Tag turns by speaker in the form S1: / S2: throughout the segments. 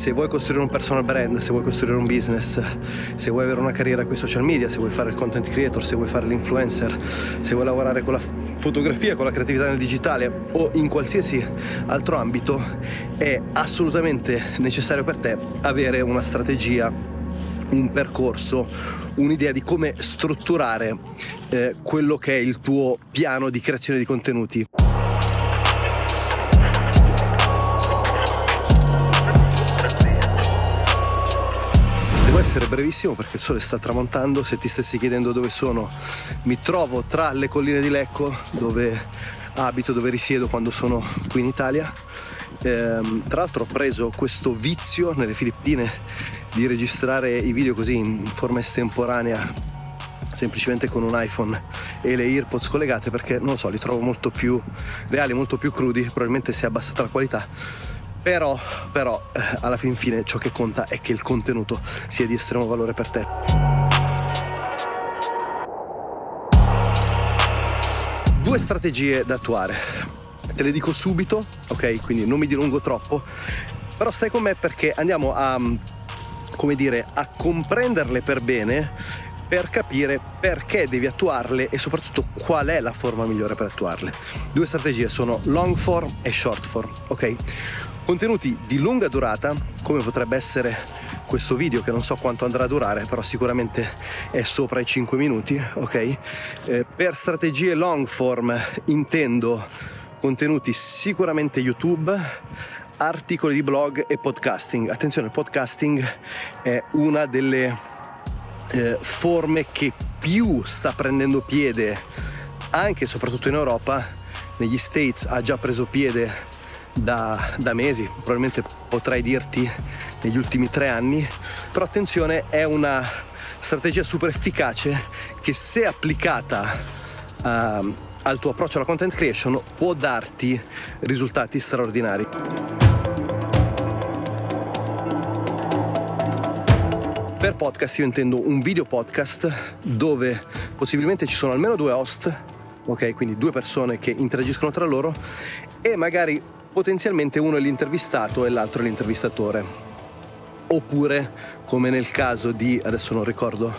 S1: Se vuoi costruire un personal brand, se vuoi costruire un business, se vuoi avere una carriera con i social media, se vuoi fare il content creator, se vuoi fare l'influencer, se vuoi lavorare con la fotografia, con la creatività nel digitale o in qualsiasi altro ambito, è assolutamente necessario per te avere una strategia, un percorso, un'idea di come strutturare eh, quello che è il tuo piano di creazione di contenuti. Essere brevissimo perché il sole sta tramontando. Se ti stessi chiedendo dove sono, mi trovo tra le colline di Lecco, dove abito, dove risiedo quando sono qui in Italia. Ehm, tra l'altro ho preso questo vizio nelle Filippine di registrare i video così in forma estemporanea semplicemente con un iPhone e le earpods collegate perché non lo so li trovo molto più reali molto più crudi probabilmente si è abbassata la qualità però, però eh, alla fin fine ciò che conta è che il contenuto sia di estremo valore per te. Due strategie da attuare. Te le dico subito, ok? Quindi non mi dilungo troppo, però stai con me perché andiamo a, come dire, a comprenderle per bene per capire perché devi attuarle e soprattutto qual è la forma migliore per attuarle. Due strategie sono long form e short form, ok? Contenuti di lunga durata, come potrebbe essere questo video che non so quanto andrà a durare, però sicuramente è sopra i 5 minuti, ok? Eh, per strategie long form intendo contenuti sicuramente YouTube, articoli di blog e podcasting. Attenzione, il podcasting è una delle eh, forme che più sta prendendo piede anche e soprattutto in Europa. Negli States ha già preso piede da, da mesi, probabilmente potrei dirti negli ultimi tre anni, però attenzione è una strategia super efficace che se applicata uh, al tuo approccio alla content creation può darti risultati straordinari. Per podcast io intendo un video podcast dove possibilmente ci sono almeno due host, ok? Quindi due persone che interagiscono tra loro e magari potenzialmente uno è l'intervistato e l'altro l'intervistatore. Oppure come nel caso di, adesso non ricordo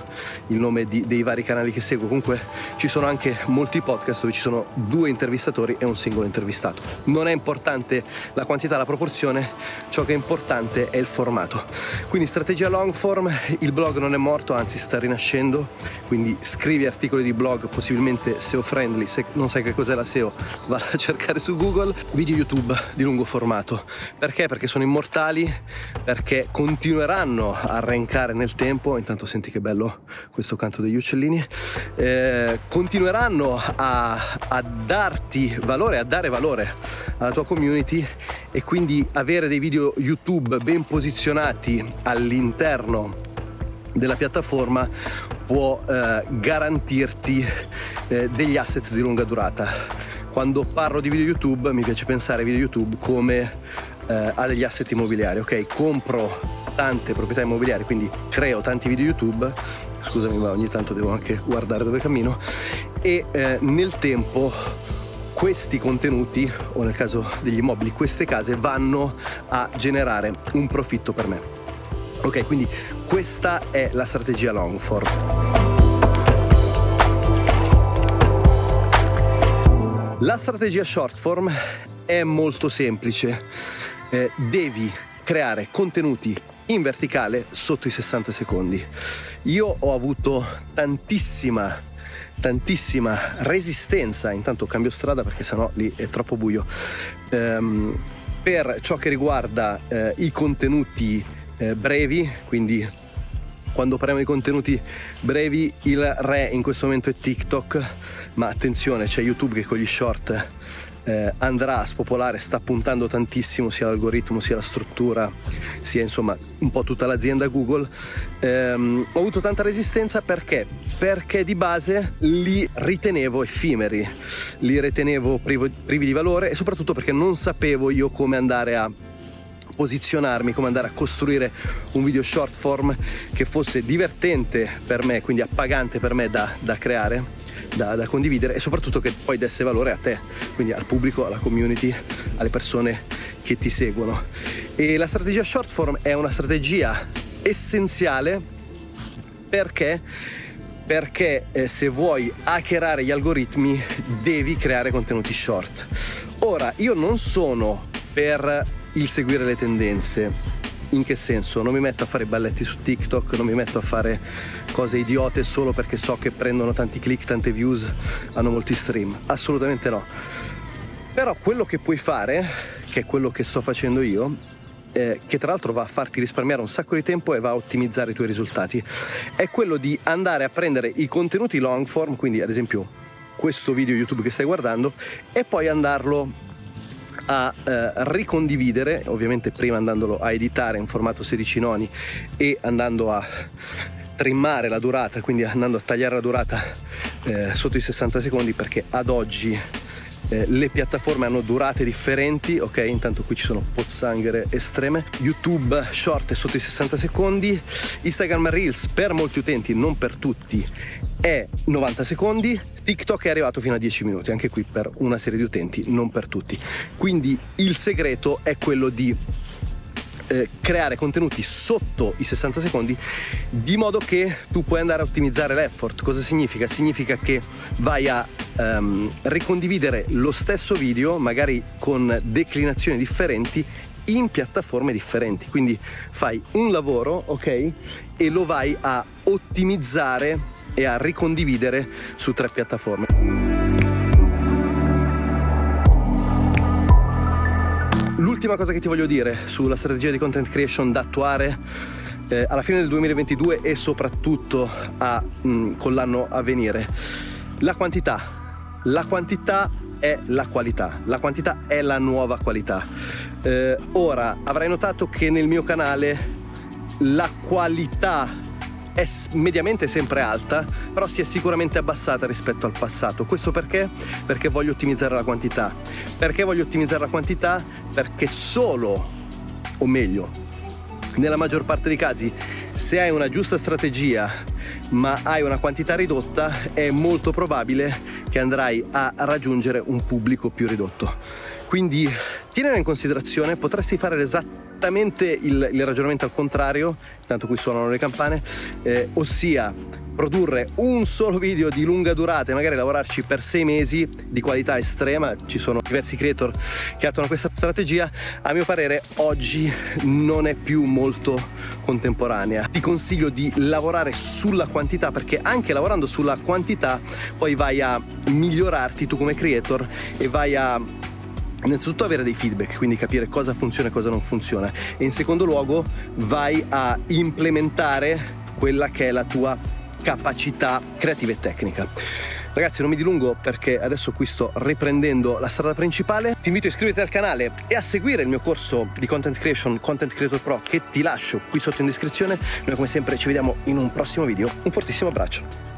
S1: il nome di, dei vari canali che seguo, comunque ci sono anche molti podcast dove ci sono due intervistatori e un singolo intervistato. Non è importante la quantità, la proporzione, ciò che è importante è il formato. Quindi strategia long form, il blog non è morto, anzi sta rinascendo, quindi scrivi articoli di blog possibilmente SEO friendly, se non sai che cos'è la SEO, vada a cercare su Google, video YouTube di lungo formato. Perché? Perché sono immortali, perché continueranno a arrancare nel tempo, intanto senti che bello questo canto degli uccellini, eh, continueranno a, a darti valore, a dare valore alla tua community e quindi avere dei video YouTube ben posizionati all'interno della piattaforma può eh, garantirti eh, degli asset di lunga durata. Quando parlo di video YouTube mi piace pensare ai video YouTube come eh, a degli asset immobiliari, ok? Compro tante proprietà immobiliari, quindi creo tanti video YouTube, scusami ma ogni tanto devo anche guardare dove cammino, e eh, nel tempo questi contenuti, o nel caso degli immobili, queste case vanno a generare un profitto per me. Ok, quindi questa è la strategia long form. La strategia short form è molto semplice. Eh, devi creare contenuti in verticale sotto i 60 secondi. Io ho avuto tantissima tantissima resistenza, intanto cambio strada perché sennò lì è troppo buio, ehm, per ciò che riguarda eh, i contenuti eh, brevi, quindi quando parliamo di contenuti brevi il re in questo momento è TikTok, ma attenzione c'è YouTube che con gli short eh, andrà a spopolare, sta puntando tantissimo sia l'algoritmo sia la struttura, sia insomma un po' tutta l'azienda Google. Ehm, ho avuto tanta resistenza perché? Perché di base li ritenevo effimeri, li ritenevo privo, privi di valore e soprattutto perché non sapevo io come andare a posizionarmi, come andare a costruire un video short form che fosse divertente per me, quindi appagante per me da, da creare da, da, condividere e soprattutto che poi desse valore a te, quindi al pubblico, alla community, alle persone che ti seguono. E la strategia short form è una strategia essenziale perché perché eh, se vuoi hackerare gli algoritmi devi creare contenuti short. Ora, io non sono per il seguire le tendenze. In che senso? Non mi metto a fare balletti su TikTok, non mi metto a fare cose idiote solo perché so che prendono tanti click, tante views, hanno molti stream. Assolutamente no. Però quello che puoi fare, che è quello che sto facendo io, eh, che tra l'altro va a farti risparmiare un sacco di tempo e va a ottimizzare i tuoi risultati, è quello di andare a prendere i contenuti long form, quindi ad esempio questo video YouTube che stai guardando, e poi andarlo a eh, ricondividere, ovviamente prima andandolo a editare in formato 16 noni e andando a trimmare la durata, quindi andando a tagliare la durata eh, sotto i 60 secondi perché ad oggi eh, le piattaforme hanno durate differenti, ok? Intanto qui ci sono pozzanghere estreme. YouTube short è sotto i 60 secondi, Instagram Reels per molti utenti, non per tutti, è 90 secondi, TikTok è arrivato fino a 10 minuti, anche qui per una serie di utenti, non per tutti. Quindi il segreto è quello di eh, creare contenuti sotto i 60 secondi di modo che tu puoi andare a ottimizzare l'effort. Cosa significa? Significa che vai a um, ricondividere lo stesso video, magari con declinazioni differenti, in piattaforme differenti. Quindi fai un lavoro, ok? E lo vai a ottimizzare e a ricondividere su tre piattaforme. L'ultima cosa che ti voglio dire sulla strategia di content creation da attuare eh, alla fine del 2022 e soprattutto a, mh, mm, con l'anno a venire. La quantità. La quantità è la qualità. La quantità è la nuova qualità. Eh, ora, avrai notato che nel mio canale la qualità è mediamente sempre alta, però si è sicuramente abbassata rispetto al passato. Questo perché? Perché voglio ottimizzare la quantità. Perché voglio ottimizzare la quantità? Perché solo, o meglio, nella maggior parte dei casi, se hai una giusta strategia ma hai una quantità ridotta, è molto probabile che andrai a raggiungere un pubblico più ridotto. Quindi tienila in considerazione, potresti fare l'esatto esattamente il, il ragionamento al contrario, tanto qui suonano le campane, eh, ossia produrre un solo video di lunga durata e magari lavorarci per sei mesi di qualità estrema, ci sono diversi creator che attuano questa strategia, a mio parere oggi non è più molto contemporanea. Ti consiglio di lavorare sulla quantità perché anche lavorando sulla quantità poi vai a migliorarti tu come creator e vai a innanzitutto avere dei feedback, quindi capire cosa funziona e cosa non funziona e in secondo luogo vai a implementare quella che è la tua capacità creativa e tecnica. Ragazzi non mi dilungo perché adesso qui sto riprendendo la strada principale. Ti invito a iscriverti al canale e a seguire il mio corso di content creation Content Creator Pro che ti lascio qui sotto in descrizione. Noi come sempre ci vediamo in un prossimo video. Un fortissimo abbraccio.